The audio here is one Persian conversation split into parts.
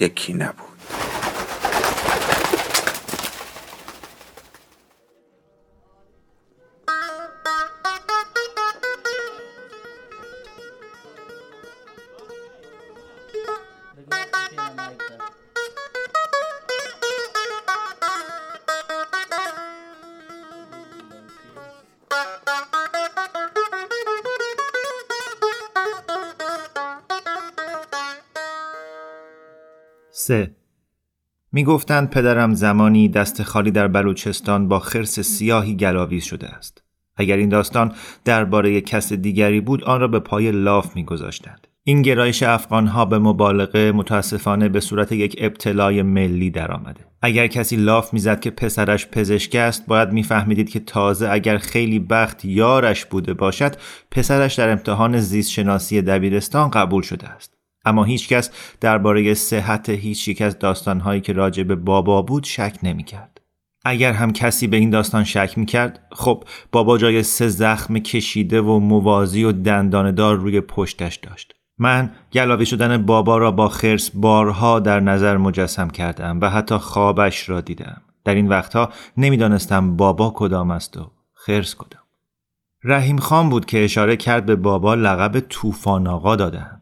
یکی نبود. سه می‌گفتند پدرم زمانی دست خالی در بلوچستان با خرس سیاهی گلاویز شده است. اگر این داستان درباره کس دیگری بود آن را به پای لاف میگذاشتند. این گرایش افغانها به مبالغه متاسفانه به صورت یک ابتلای ملی درآمده. اگر کسی لاف می‌زد که پسرش پزشک است باید میفهمیدید که تازه اگر خیلی بخت یارش بوده باشد پسرش در امتحان زیست شناسی دبیرستان قبول شده است. اما هیچکس درباره صحت هیچ یک از داستانهایی که راجع به بابا بود شک نمی‌کرد. اگر هم کسی به این داستان شک می‌کرد خب بابا جای سه زخم کشیده و موازی و دنداندار روی پشتش داشت. من گلاوی شدن بابا را با خرس بارها در نظر مجسم کردم و حتی خوابش را دیدم. در این وقتها نمی‌دانستم بابا کدام است و خرس کدام. رحیم خان بود که اشاره کرد به بابا لقب طوفان آقا دادند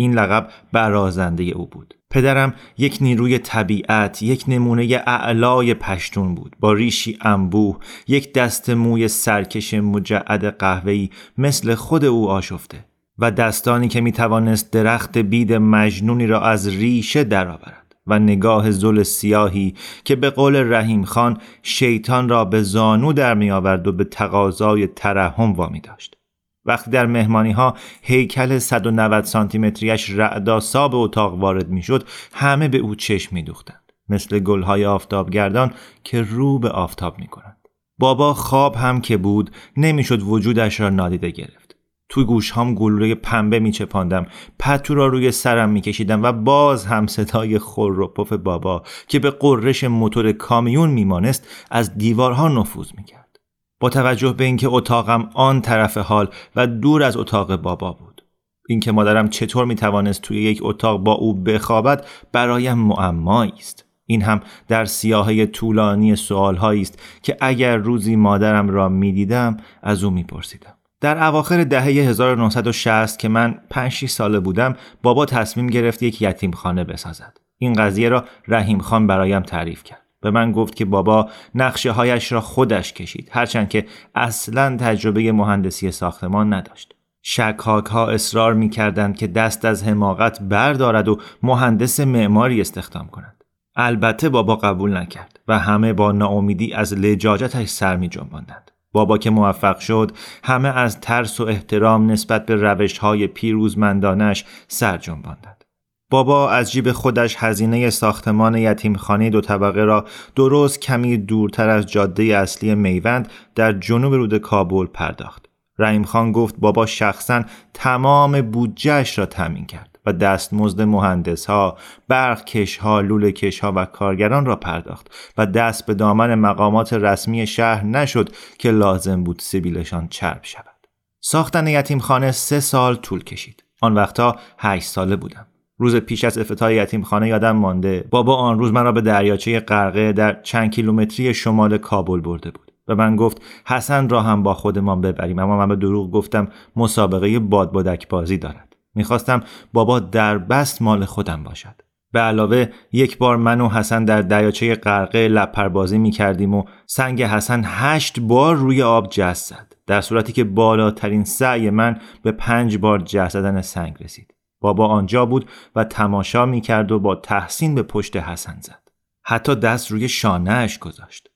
این لقب برازنده او بود. پدرم یک نیروی طبیعت یک نمونه اعلای پشتون بود. با ریشی انبوه یک دست موی سرکش مجعد قهوه‌ای مثل خود او آشفته و دستانی که می توانست درخت بید مجنونی را از ریشه درآورد و نگاه زل سیاهی که به قول رحیم خان شیطان را به زانو در می آورد و به تقاضای ترحم وامی داشت. وقتی در مهمانی ها هیکل 190 سانتی متریش رعداسا به اتاق وارد می‌شد همه به او چشم میدوختند مثل گلهای آفتابگردان که رو به آفتاب می کنند. بابا خواب هم که بود نمی‌شد وجودش را نادیده گرفت توی گوش هم گلوله پنبه می چپاندم پتو را روی سرم می کشیدم و باز هم صدای خور و بابا که به قررش موتور کامیون میمانست از دیوارها نفوذ می کرد. با توجه به اینکه اتاقم آن طرف حال و دور از اتاق بابا بود. اینکه مادرم چطور می توانست توی یک اتاق با او بخوابد برایم معمایی است. این هم در سیاهه طولانی سوالهایی است که اگر روزی مادرم را می‌دیدم از او میپرسیدم. در اواخر دهه 1960 که من 5 ساله بودم بابا تصمیم گرفت یک یتیم خانه بسازد. این قضیه را رحیم خان برایم تعریف کرد. به من گفت که بابا نقشه هایش را خودش کشید هرچند که اصلا تجربه مهندسی ساختمان نداشت شکاک ها اصرار می کردند که دست از حماقت بردارد و مهندس معماری استخدام کند البته بابا قبول نکرد و همه با ناامیدی از لجاجتش سر می جنباندند. بابا که موفق شد همه از ترس و احترام نسبت به روش های پیروزمندانش سر جنباندند. بابا از جیب خودش هزینه ساختمان یتیمخانه دو طبقه را درست کمی دورتر از جاده اصلی میوند در جنوب رود کابل پرداخت. رحیم خان گفت بابا شخصا تمام بودجهش را تمین کرد و دستمزد مهندس ها، برق کش ها، لوله کش ها و کارگران را پرداخت و دست به دامن مقامات رسمی شهر نشد که لازم بود سبیلشان چرب شود. ساختن یتیمخانه سه سال طول کشید. آن وقتا هشت ساله بودم. روز پیش از افتتاح یتیمخانه یادم مانده. بابا آن روز مرا به دریاچه غرقه در چند کیلومتری شمال کابل برده بود و من گفت حسن را هم با خودمان ببریم. اما من به دروغ گفتم مسابقه بادبادک بازی دارد. می‌خواستم بابا در بست مال خودم باشد. به علاوه یک بار من و حسن در دریاچه غرقه لپربازی می کردیم و سنگ حسن هشت بار روی آب جست زد. در صورتی که بالاترین سعی من به پنج بار جست زدن سنگ رسید. بابا آنجا بود و تماشا می کرد و با تحسین به پشت حسن زد. حتی دست روی شانهش گذاشت.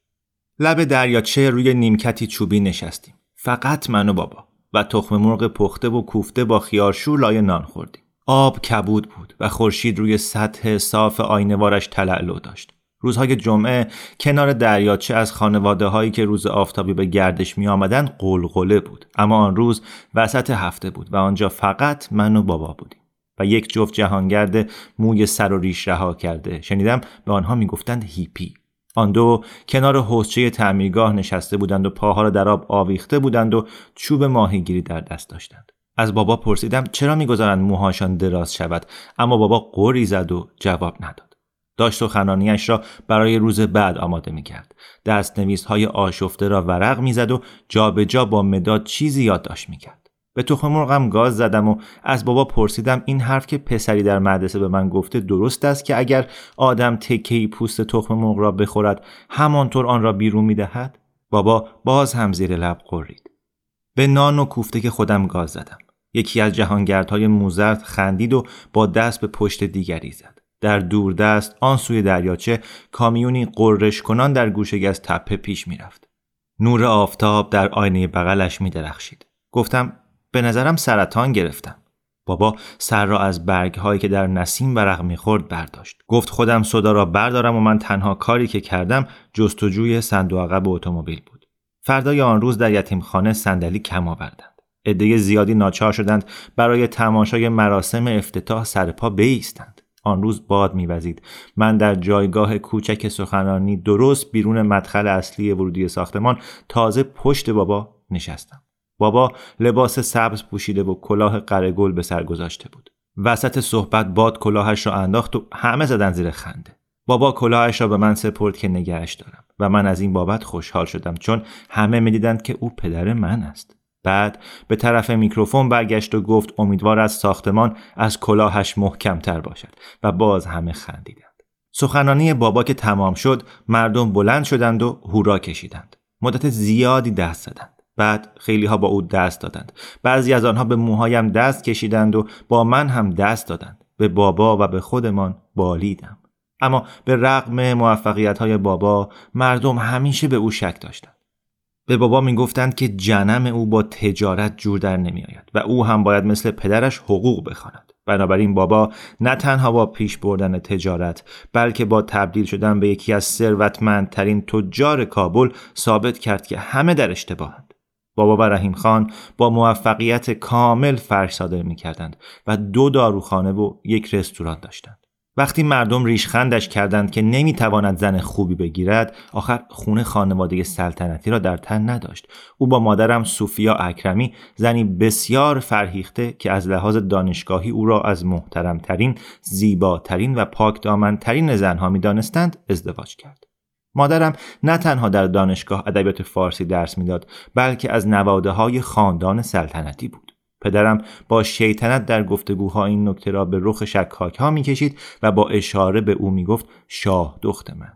لب دریاچه روی نیمکتی چوبی نشستیم. فقط من و بابا و تخم مرغ پخته و کوفته با خیارشور لای نان خوردیم. آب کبود بود و خورشید روی سطح صاف آینوارش تلالو داشت. روزهای جمعه کنار دریاچه از خانواده هایی که روز آفتابی به گردش می آمدن قلقله بود. اما آن روز وسط هفته بود و آنجا فقط من و بابا بودیم. و یک جفت جهانگرد موی سر و ریش رها کرده. شنیدم به آنها می‌گفتند هیپی. آن دو کنار حوزچه تعمیرگاه نشسته بودند و پاها را در آب آویخته بودند و چوب ماهیگیری در دست داشتند. از بابا پرسیدم چرا می‌گذارند موهاشان دراز شود؟ اما بابا قوری زد و جواب نداد. داشت سخنانیاش را برای روز بعد آماده می‌کرد. دست نویس های آشفته را ورق می‌زد و جابجا جا با مداد چیزی یادداشت می‌کرد. به تخم مرغم گاز زدم و از بابا پرسیدم این حرف که پسری در مدرسه به من گفته درست است که اگر آدم تکهی پوست تخم مرغ را بخورد همانطور آن را بیرون می‌دهد؟ بابا باز هم زیر لب قرید. به نان و کوفته که خودم گاز زدم. یکی از جهانگردهای موزرد خندید و با دست به پشت دیگری زد. در دوردست آن سوی دریاچه کامیونی قررش کنان در گوشه از تپه پیش می‌رفت. نور آفتاب در آینه بغلش می درخشید. گفتم به نظرم سرطان گرفتم. بابا سر را از برگ هایی که در نسیم ورق می‌خورد برداشت. گفت خودم صدا را بردارم و من تنها کاری که کردم جستجوی صندوق عقب اتومبیل بود. فردای آن روز در یتیمخانه صندلی کم آوردند. عده زیادی ناچار شدند برای تماشای مراسم افتتاح سرپا بیستند. آن روز باد میوزید من در جایگاه کوچک سخنرانی درست بیرون مدخل اصلی ورودی ساختمان تازه پشت بابا نشستم بابا لباس سبز پوشیده و کلاه قرهگل به سر گذاشته بود. وسط صحبت باد کلاهش را انداخت و همه زدن زیر خنده. بابا کلاهش را به من سپرد که نگهش دارم و من از این بابت خوشحال شدم چون همه می‌دیدند که او پدر من است. بعد به طرف میکروفون برگشت و گفت امیدوار از ساختمان از کلاهش محکمتر باشد و باز همه خندیدند. سخنانی بابا که تمام شد مردم بلند شدند و هورا کشیدند. مدت زیادی دست زدند. بعد خیلی ها با او دست دادند بعضی از آنها به موهایم دست کشیدند و با من هم دست دادند به بابا و به خودمان بالیدم اما به رغم موفقیت های بابا مردم همیشه به او شک داشتند به بابا می گفتند که جنم او با تجارت جور در نمی آید و او هم باید مثل پدرش حقوق بخواند. بنابراین بابا نه تنها با پیش بردن تجارت بلکه با تبدیل شدن به یکی از ثروتمندترین تجار کابل ثابت کرد که همه در اشتباهند. بابا و رحیم خان با موفقیت کامل فرش صادر می کردند و دو داروخانه و یک رستوران داشتند. وقتی مردم ریشخندش کردند که نمی‌تواند زن خوبی بگیرد آخر خونه خانواده سلطنتی را در تن نداشت او با مادرم سوفیا اکرمی زنی بسیار فرهیخته که از لحاظ دانشگاهی او را از محترمترین زیباترین و پاکدامنترین زنها می‌دانستند ازدواج کرد مادرم نه تنها در دانشگاه ادبیات فارسی درس می‌داد بلکه از نواده های خاندان سلطنتی بود. پدرم با شیطنت در گفتگوها این نکته را به رخ شکاک ها می‌کشید و با اشاره به او می‌گفت شاه دخت من.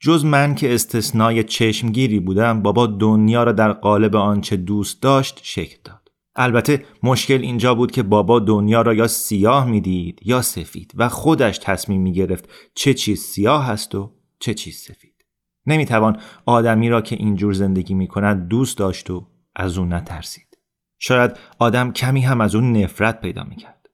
جز من که استثنای چشمگیری بودم بابا دنیا را در قالب آنچه دوست داشت شکل داد. البته مشکل اینجا بود که بابا دنیا را یا سیاه می‌دید یا سفید و خودش تصمیم می‌گرفت چه چیز سیاه است و چه چیز سفید. نمی‌توان آدمی را که اینجور زندگی می کند دوست داشت و از او نترسید. شاید آدم کمی هم از اون نفرت پیدا می کرد.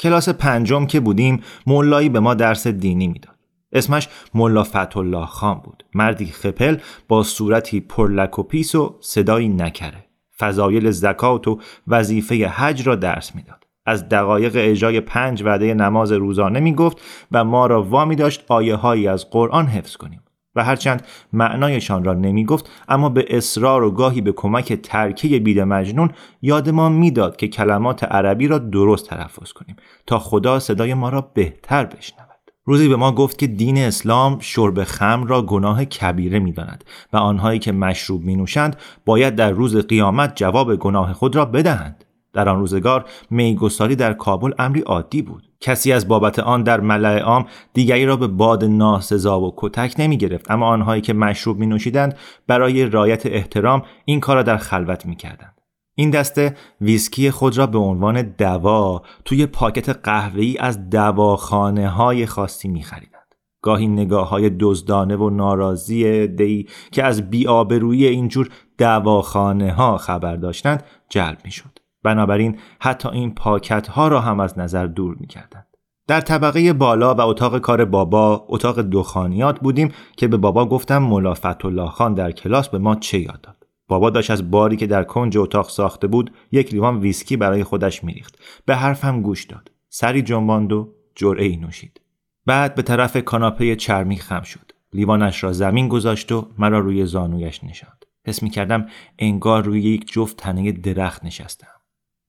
کلاس پنجم که بودیم مولایی به ما درس دینی می‌داد. اسمش ملا الله خان بود. مردی خپل با صورتی پرلک و پیس و صدایی نکره. فضایل زکات و وظیفه حج را درس می‌داد. از دقایق اجرای پنج وعده نماز روزانه می گفت و ما را وامی داشت آیه هایی از قرآن حفظ کنیم. و هرچند معنایشان را نمی گفت اما به اصرار و گاهی به کمک ترکه بید مجنون یاد ما می‌داد که کلمات عربی را درست تلفظ کنیم تا خدا صدای ما را بهتر بشنود. روزی به ما گفت که دین اسلام شرب خم را گناه کبیره می داند و آنهایی که مشروب می نوشند باید در روز قیامت جواب گناه خود را بدهند. در آن روزگار میگساری در کابل امری عادی بود کسی از بابت آن در ملع عام دیگری را به باد ناسزا و کتک نمی گرفت اما آنهایی که مشروب می نوشیدند برای رایت احترام این کار را در خلوت می کردند. این دسته ویسکی خود را به عنوان دوا توی پاکت قهوه‌ای از دواخانه های خاصی می خریدند. گاهی نگاه های دزدانه و ناراضی دی که از بیابرویی اینجور دواخانه ها خبر داشتند جلب می شد. بنابراین حتی این پاکت ها را هم از نظر دور می کردند. در طبقه بالا و اتاق کار بابا اتاق دخانیات بودیم که به بابا گفتم ملا الله خان در کلاس به ما چه یاد داد؟ بابا داشت از باری که در کنج اتاق ساخته بود یک لیوان ویسکی برای خودش میریخت. به حرفم گوش داد. سری جنباند و جرعه ای نوشید. بعد به طرف کاناپه چرمی خم شد. لیوانش را زمین گذاشت و مرا روی زانویش نشاند. حس می کردم انگار روی یک جفت تنه درخت نشستم.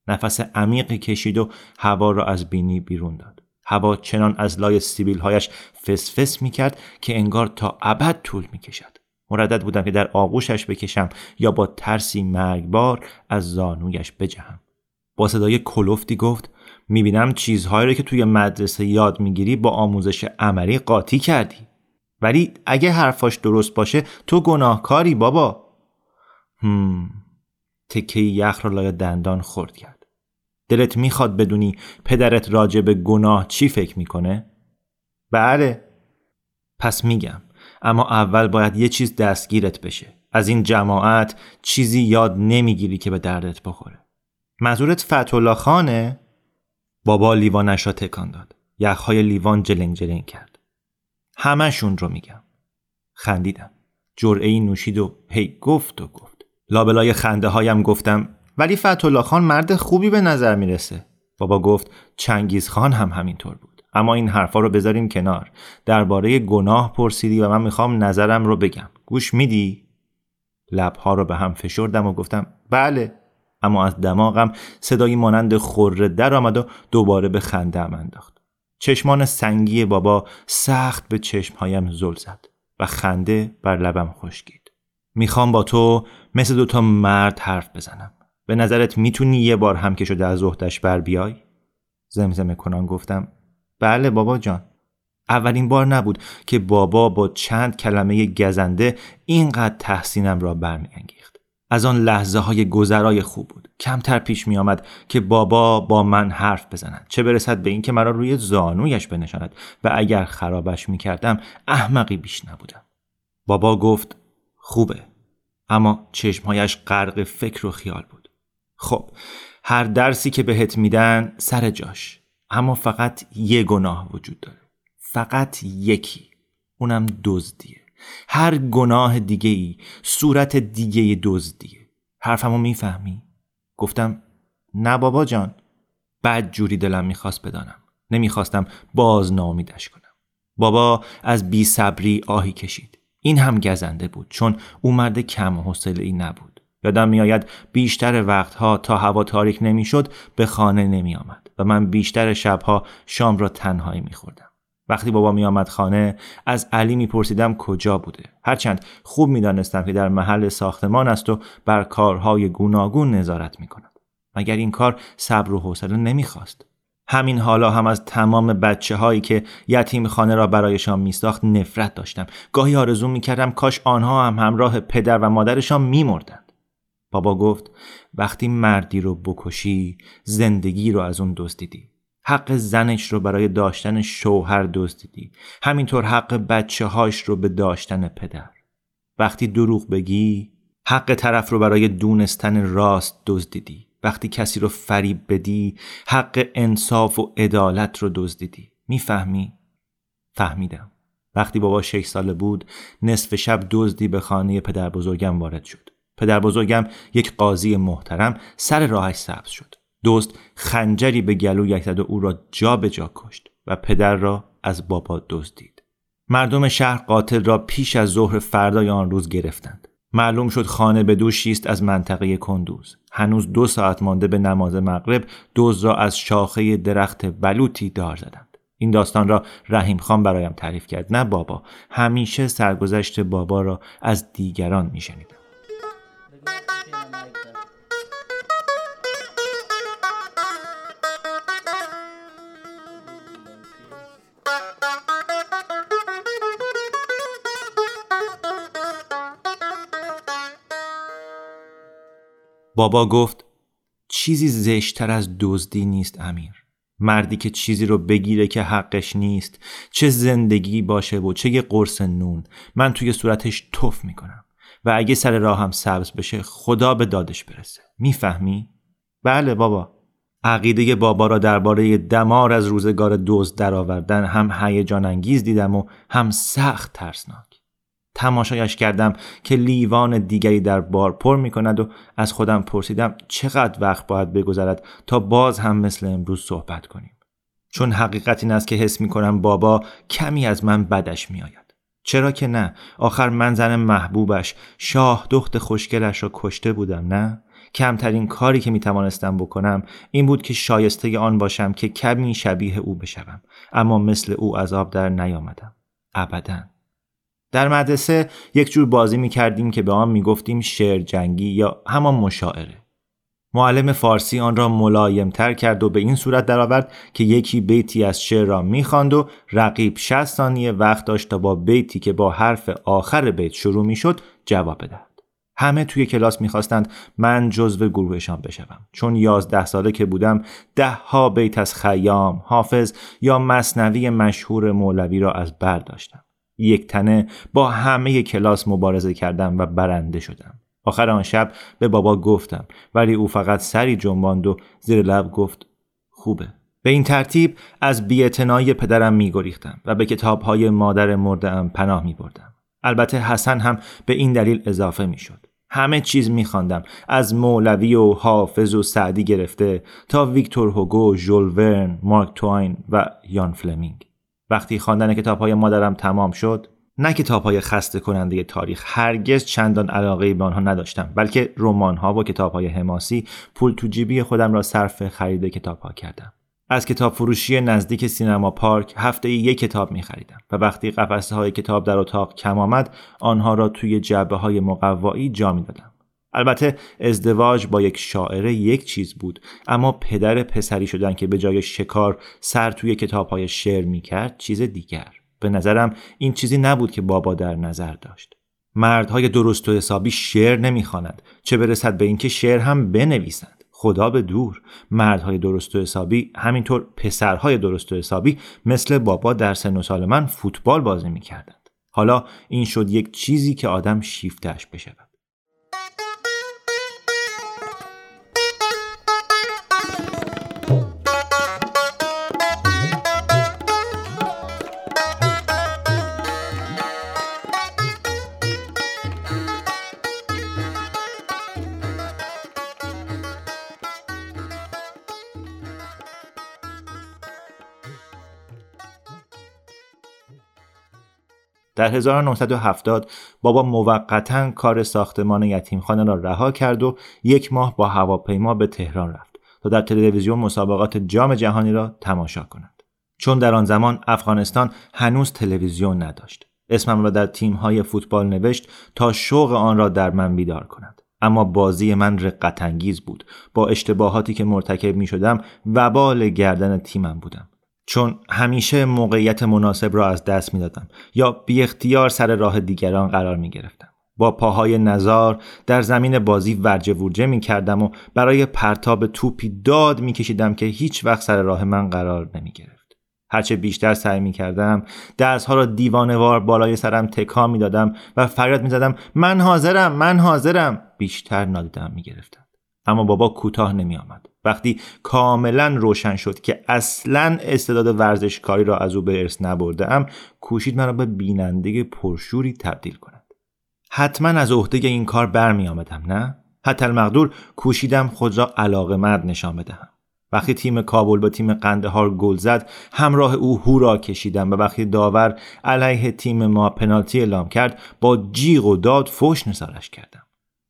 نفس عمیقی کشید و هوا را از بینی بیرون داد. هوا چنان از لای سیبیل هایش فسفس می کرد که انگار تا ابد طول می کشد. مردد بودم که در آغوشش بکشم یا با ترسی مرگبار از زانویش بجهم. با صدای کلوفتی گفت می‌بینم چیزهایی رو که توی مدرسه یاد می‌گیری با آموزش عملی قاطی کردی. ولی اگه حرفاش درست باشه تو گناهکاری بابا. هم تکه یخ را لای دندان خورد کرد. دلت می‌خواد بدونی پدرت راجع به گناه چی فکر می‌کنه؟ بله. پس میگم اما اول باید یه چیز دستگیرت بشه. از این جماعت چیزی یاد نمی‌گیری که به دردت بخوره. منظورت فتولا خانه؟ بابا لیوانش را تکان داد. یخهای لیوان جلنگ جلنگ کرد. همشون رو میگم. خندیدم. جرعه نوشید و هی گفت و گفت. لابلای خنده هایم گفتم ولی فتولا خان مرد خوبی به نظر می‌رسه. بابا گفت چنگیز خان هم همینطور بود. اما این حرفا رو بذاریم کنار. درباره گناه پرسیدی و من می‌خوام نظرم رو بگم. گوش میدی؟ لبها رو به هم فشردم و گفتم بله. اما از دماغم صدایی مانند خوره در آمد و دوباره به خنده انداخت. چشمان سنگی بابا سخت به چشمهایم زل زد و خنده بر لبم خشکید. می‌خوام با تو مثل دوتا مرد حرف بزنم. به نظرت می‌تونی یه بار هم که شده از زهدش بر بیای؟ زمزمه کنان گفتم. بله بابا جان. اولین بار نبود که بابا با چند کلمه گزنده اینقدر تحسینم را برمیانگیخت. از آن لحظه های گذرای خوب بود. کمتر پیش می آمد که بابا با من حرف بزند چه برسد به اینکه مرا روی زانویش بنشاند و اگر خرابش می کردم احمقی بیش نبودم. بابا گفت خوبه. اما چشمهایش غرق فکر و خیال بود. خب هر درسی که بهت میدن سر جاش. اما فقط یه گناه وجود داره. فقط یکی. اونم دزدیه. هر گناه دیگه ای صورت دیگه دزدیه. حرفمو می‌فهمی؟ گفتم نه بابا جان. بعد جوری دلم می‌خواست بدانم. نمی‌خواستم باز نامیدش کنم. بابا از بی صبری آهی کشید. این هم گزنده بود چون او مرد کم حوصله ای نبود. یادم میآید بیشتر وقتها تا هوا تاریک نمی‌شد به خانه نمی آمد و من بیشتر شبها شام را تنهایی می خوردم. وقتی بابا می آمد خانه از علی می پرسیدم کجا بوده. هرچند خوب می دانستم که در محل ساختمان است و بر کارهای گوناگون نظارت می کند مگر این کار صبر و حوصله نمی‌خواست؟ همین حالا هم از تمام بچه هایی که یتیم خانه را برایشان میساخت نفرت داشتم. گاهی آرزو می کردم کاش آنها هم همراه پدر و مادرشان میمردند. بابا گفت وقتی مردی رو بکشی زندگی رو از اون دزدیدی حق زنش رو برای داشتن شوهر دزدیدی همینطور حق بچه هاش رو به داشتن پدر. وقتی دروغ بگی حق طرف رو برای دونستن راست دزدیدی وقتی کسی رو فریب بدی حق انصاف و عدالت رو دزدیدی می‌فهمی؟ فهمیدم. وقتی بابا شش ساله بود نصف شب دزدی به خانه پدر بزرگم وارد شد. پدر بزرگم یک قاضی محترم سر راهش سبز شد. دوست خنجری به گلو زد و او را جا به جا کشت و پدر را از بابا دزدید. مردم شهر قاتل را پیش از ظهر فردای آن روز گرفتند. معلوم شد خانه به دوشی است از منطقه کندوز. هنوز دو ساعت مانده به نماز مغرب دوز را از شاخه درخت بلوطی دار زدند. این داستان را رحیم خان برایم تعریف کرد. نه بابا همیشه سرگذشت بابا را از دیگران میشنیدم. بابا گفت چیزی زشتر از دزدی نیست امیر. مردی که چیزی رو بگیره که حقش نیست چه زندگی باشه و چه یه قرص نون. من توی صورتش توف می‌کنم. و اگه سر راهم سبز بشه خدا به دادش برسه. می‌فهمی؟ بله بابا. عقیده بابا را درباره دمار از روزگار دزد درآوردن هم هیجان انگیز دیدم و هم سخت ترسناک. تماشایش کردم که لیوان دیگری در بار پر می کند و از خودم پرسیدم چقدر وقت باید بگذرد تا باز هم مثل امروز صحبت کنیم. چون حقیقت این است که حس می کنم بابا کمی از من بدش می آید. چرا که نه؟ آخر من زن محبوبش شاه دخت خوشگلش را کشته بودم نه؟ کمترین کاری که می توانستم بکنم این بود که شایسته آن باشم که کمی شبیه او بشوم اما مثل او از آب در نیامدم. ابدا. در مدرسه یک جور بازی می کردیم که به آن می گفتیم شعر جنگی یا همان مشاعره. معلم فارسی آن را ملایم تر کرد و به این صورت درآورد که یکی بیتی از شعر را می‌خواند و رقیب 60 ثانیه وقت داشت تا با بیتی که با حرف آخر بیت شروع می‌شد جواب بدهد. همه توی کلاس می‌خواستند من جزو گروهشان بشوم چون یازده ساله که بودم ده ها بیت از خیام، حافظ یا مصنوی مشهور مولوی را از بر داشتم. یک تنه با همه کلاس مبارزه کردم و برنده شدم آخر آن شب به بابا گفتم ولی او فقط سری جنباند و زیر لب گفت خوبه به این ترتیب از بیاعتنایی پدرم میگریختم و به کتابهای مادر مردم پناه می بردم. البته حسن هم به این دلیل اضافه می شد. همه چیز میخواندم از مولوی و حافظ و سعدی گرفته تا ویکتور هوگو، ژول ورن، مارک توین و یان فلمینگ. وقتی خواندن کتاب های مادرم تمام شد نه کتاب های خسته کننده تاریخ هرگز چندان علاقه به آنها نداشتم بلکه رمان ها و کتاب های حماسی پول تو جیبی خودم را صرف خرید کتاب ها کردم از کتاب فروشی نزدیک سینما پارک هفته یک کتاب می خریدم و وقتی قفسه های کتاب در اتاق کم آمد آنها را توی جعبه های مقوایی جا می دادم. البته ازدواج با یک شاعره یک چیز بود اما پدر پسری شدن که به جای شکار سر توی کتاب های شعر می کرد چیز دیگر. به نظرم این چیزی نبود که بابا در نظر داشت. مردهای درست و حسابی شعر نمی‌خواند چه برسد به اینکه شعر هم بنویسند. خدا به دور مردهای درست و حسابی همینطور پسرهای درست و حسابی مثل بابا در سن و سال من فوتبال بازی می‌کردند. حالا این شد یک چیزی که آدم شیفتش بشود در 1970 بابا موقتا کار ساختمان یتیمخانه را رها کرد و یک ماه با هواپیما به تهران رفت تا در تلویزیون مسابقات جام جهانی را تماشا کند. چون در آن زمان افغانستان هنوز تلویزیون نداشت. اسمم را در تیم‌های فوتبال نوشت تا شوق آن را در من بیدار کند. اما بازی من رقت انگیز بود با اشتباهاتی که مرتکب می شدم وبال گردن تیمم بودم چون همیشه موقعیت مناسب را از دست می دادم یا بی اختیار سر راه دیگران قرار می گرفتم. با پاهای نزار در زمین بازی ورجه ورجه می کردم و برای پرتاب توپی داد می کشیدم که هیچ وقت سر راه من قرار نمی گرفت. هرچه بیشتر سعی می کردم دستها را دیوانوار بالای سرم تکا می دادم و فریاد می زدم من حاضرم من حاضرم بیشتر نادیدم می گرفتم اما بابا کوتاه نمی آمد وقتی کاملا روشن شد که اصلا استعداد ورزشکاری را از او به ارث نبرده ام کوشید مرا به بیننده پرشوری تبدیل کند. حتما از عهده این کار برمی آمدم نه؟ حتی المقدور کوشیدم خود را علاقه مرد نشان بدهم. وقتی تیم کابل با تیم قندهار گل زد همراه او هورا کشیدم و وقتی داور علیه تیم ما پنالتی اعلام کرد با جیغ و داد فوش نثارش کردم.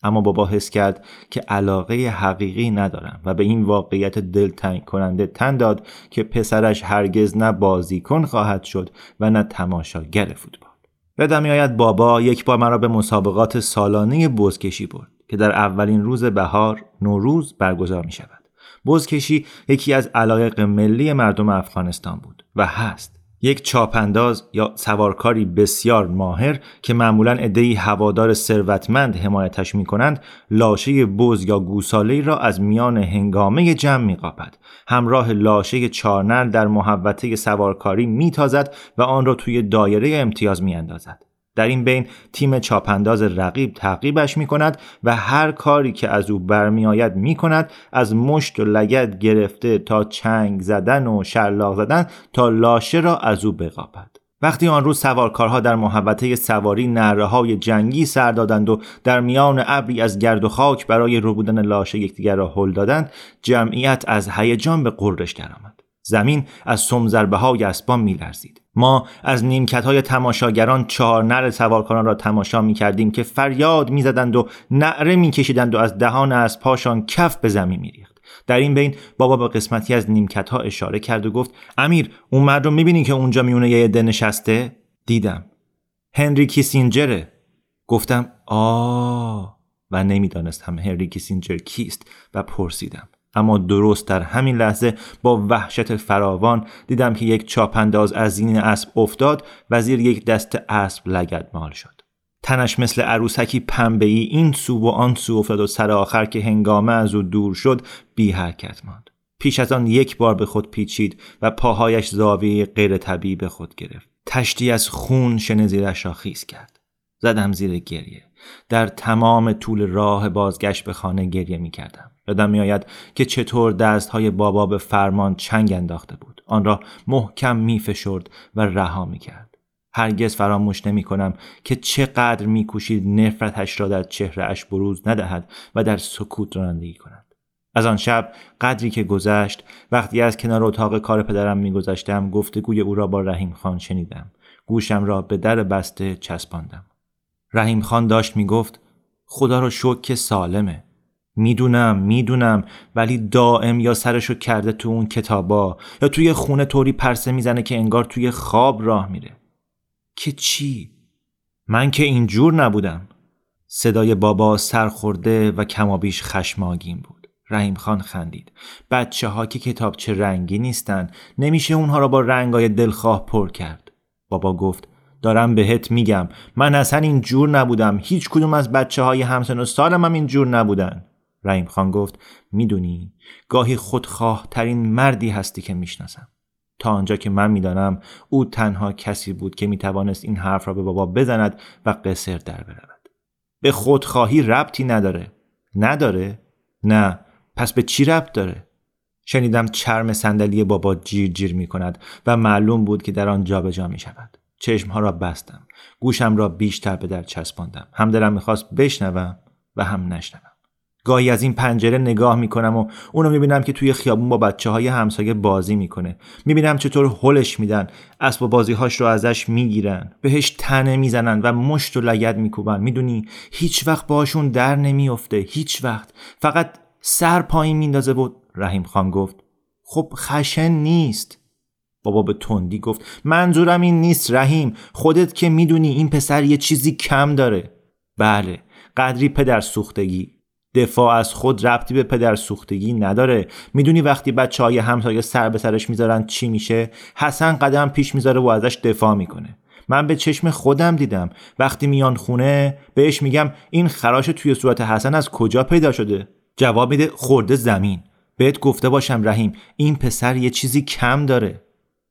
اما بابا حس کرد که علاقه حقیقی ندارم و به این واقعیت دلتنگ کننده تن داد که پسرش هرگز نه بازیکن خواهد شد و نه تماشاگر فوتبال. یادم میآید بابا یک بار مرا به مسابقات سالانه بزکشی برد که در اولین روز بهار نوروز برگزار می شود بزکشی یکی از علایق ملی مردم افغانستان بود و هست. یک چاپانداز یا سوارکاری بسیار ماهر که معمولا عدهای هوادار ثروتمند حمایتش می کنند لاشه بز یا گوساله را از میان هنگامه جمع می قاپد. همراه لاشه چارنل در محوطه سوارکاری می تازد و آن را توی دایره امتیاز می اندازد. در این بین تیم چاپانداز رقیب تعقیبش می کند و هر کاری که از او برمیآید می کند از مشت و لگت گرفته تا چنگ زدن و شلاق زدن تا لاشه را از او بقاپد. وقتی آن روز سوارکارها در محوطه سواری نره های جنگی سر دادند و در میان ابری از گرد و خاک برای ربودن لاشه یکدیگر را هل دادند جمعیت از هیجان به قررش درآمد. زمین از سمزربه های اسبان میلرزید. ما از نیمکت های تماشاگران چهار نر سوارکاران را تماشا می کردیم که فریاد می زدند و نعره می کشیدند و از دهان از پاشان کف به زمین می ریخت. در این بین بابا به قسمتی از نیمکت ها اشاره کرد و گفت امیر اون مرد رو می بینی که اونجا میونه یه عده نشسته؟ دیدم. هنری کیسینجره. گفتم آه و نمی‌دانستم هنری کیسینجر کیست و پرسیدم. اما درست در همین لحظه با وحشت فراوان دیدم که یک چاپنداز از زین اسب افتاد و زیر یک دست اسب لگد مال شد. تنش مثل عروسکی پنبه ای این سو و آن سو افتاد و سر آخر که هنگامه از او دور شد بی حرکت ماند. پیش از آن یک بار به خود پیچید و پاهایش زاویه غیر طبیعی به خود گرفت. تشتی از خون شن زیرش را خیز کرد. زدم زیر گریه. در تمام طول راه بازگشت به خانه گریه می کردم یادم میآید که چطور دستهای بابا به فرمان چنگ انداخته بود. آن را محکم میفشرد و رها می‌کرد. هرگز فراموش نمی کنم که چقدر میکوشید نفرتش را در چهرهاش بروز ندهد و در سکوت رانندگی کند. از آن شب قدری که گذشت وقتی از کنار اتاق کار پدرم میگذشتم گفتگوی او را با رحیم خان شنیدم. گوشم را به در بسته چسباندم. رحیم خان داشت می‌گفت خدا را شکر که سالمه. می‌دونم می‌دونم ولی دائم یا سرشو کرده تو اون کتابا یا توی خونه طوری پرسه می‌زنه که انگار توی خواب راه میره. که چی؟ من که اینجور نبودم. صدای بابا سرخورده و کمابیش خشماگین بود. رحیم خان خندید. بچه ها که کتاب چه رنگی نیستن نمیشه اونها را با رنگای دلخواه پر کرد. بابا گفت دارم بهت میگم من اصلا این جور نبودم. هیچ کدوم از بچه های همسن و سالم هم این جور نبودن. رحیم خان گفت می‌دونی گاهی خودخواه ترین مردی هستی که می‌شناسم. تا آنجا که من می‌دانم او تنها کسی بود که می‌توانست این حرف را به بابا بزند و قصر در برود. به خودخواهی ربطی نداره. نداره؟ نه. پس به چی ربط داره؟ شنیدم چرم صندلی بابا جیر جیر می کند و معلوم بود که در آن جابجا می شود چشمها را بستم گوشم را بیشتر به در چسباندم. هم دلم می‌خواست بشنوم و هم نشنوم. گاهی از این پنجره نگاه می‌کنم و اونو می‌بینم که توی خیابون با بچه های همسایه بازی می‌کنه. می‌بینم چطور هلش میدن اسب بازی هاش رو ازش می‌گیرن. بهش تنه می‌زنن و مشت و لگد میکوبن. می‌دونی هیچ وقت باشون در نمیافته. هیچ وقت. فقط سر پایین میندازه بود رحیم خان گفت خب خشن نیست. بابا به تندی گفت منظورم این نیست رحیم. خودت که می‌دونی این پسر یه چیزی کم داره. بله قدری پدر سوختگی. دفاع از خود ربطی به پدر سوختگی نداره. می‌دونی وقتی بچه های همسایه سر به سرش می‌ذارن چی میشه؟ حسن قدم پیش می‌ذاره و ازش دفاع می‌کنه. من به چشم خودم دیدم. وقتی میان خونه بهش میگم این خراش توی صورت حسن از کجا پیدا شده؟ جواب میده خورده زمین. بهت گفته باشم رحیم این پسر یه چیزی کم داره.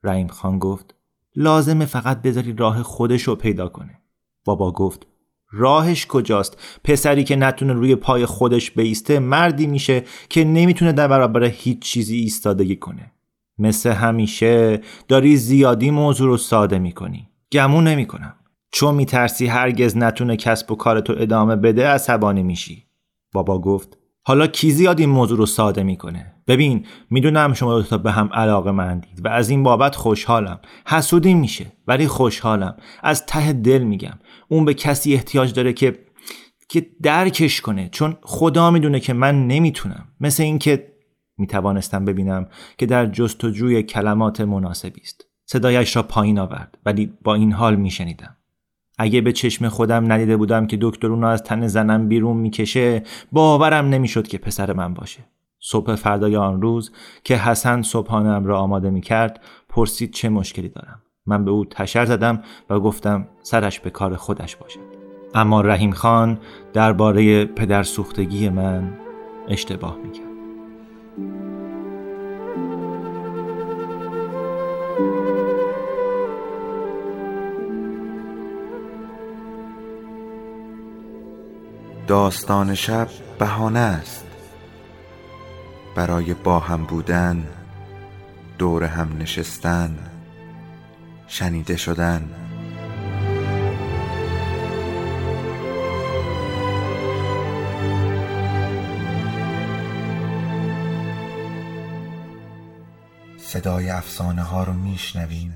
رحیم خان گفت لازمه فقط بذاری راه خودش رو پیدا کنه. بابا گفت راهش کجاست؟ پسری که نتونه روی پای خودش بیسته مردی میشه که نمی‌تونه در برابر هیچ چیزی ایستادگی کنه. مثل همیشه داری زیادی موضوع رو ساده می‌کنی. گمون نمی‌کنم. چون میترسی هرگز نتونه کسب و کارتو ادامه بده عصبانی میشی. بابا گفت حالا کی زیاد این موضوع رو ساده می‌کنه؟ ببین می‌دونم شما تا به هم علاقه مندید و از این بابت خوشحالم. حسودی میشه ولی خوشحالم. از ته دل میگم. اون به کسی احتیاج داره که که درکش کنه. چون خدا می‌دونه که من نمی‌تونم. مثل اینکه می‌توانستم ببینم که در جستجوی کلمات مناسبی است. صدایش را پایین آورد ولی با این حال میشنیدم. اگه به چشم خودم ندیده بودم که دکتر اونو از تن زنم بیرون می‌کشه باورم نمی‌شد که پسر من باشه. صبح فردای آن روز که حسن صبحانم را آماده می‌کرد پرسید چه مشکلی دارم. من به او تشر زدم و گفتم سرش به کار خودش باشد اما رحیم خان درباره پدر سوختگی من اشتباه می‌کرد. داستان شب بهانه است. برای با هم بودن دور هم نشستن. شنیده شدن. صدای افسانه ها رو میشنویم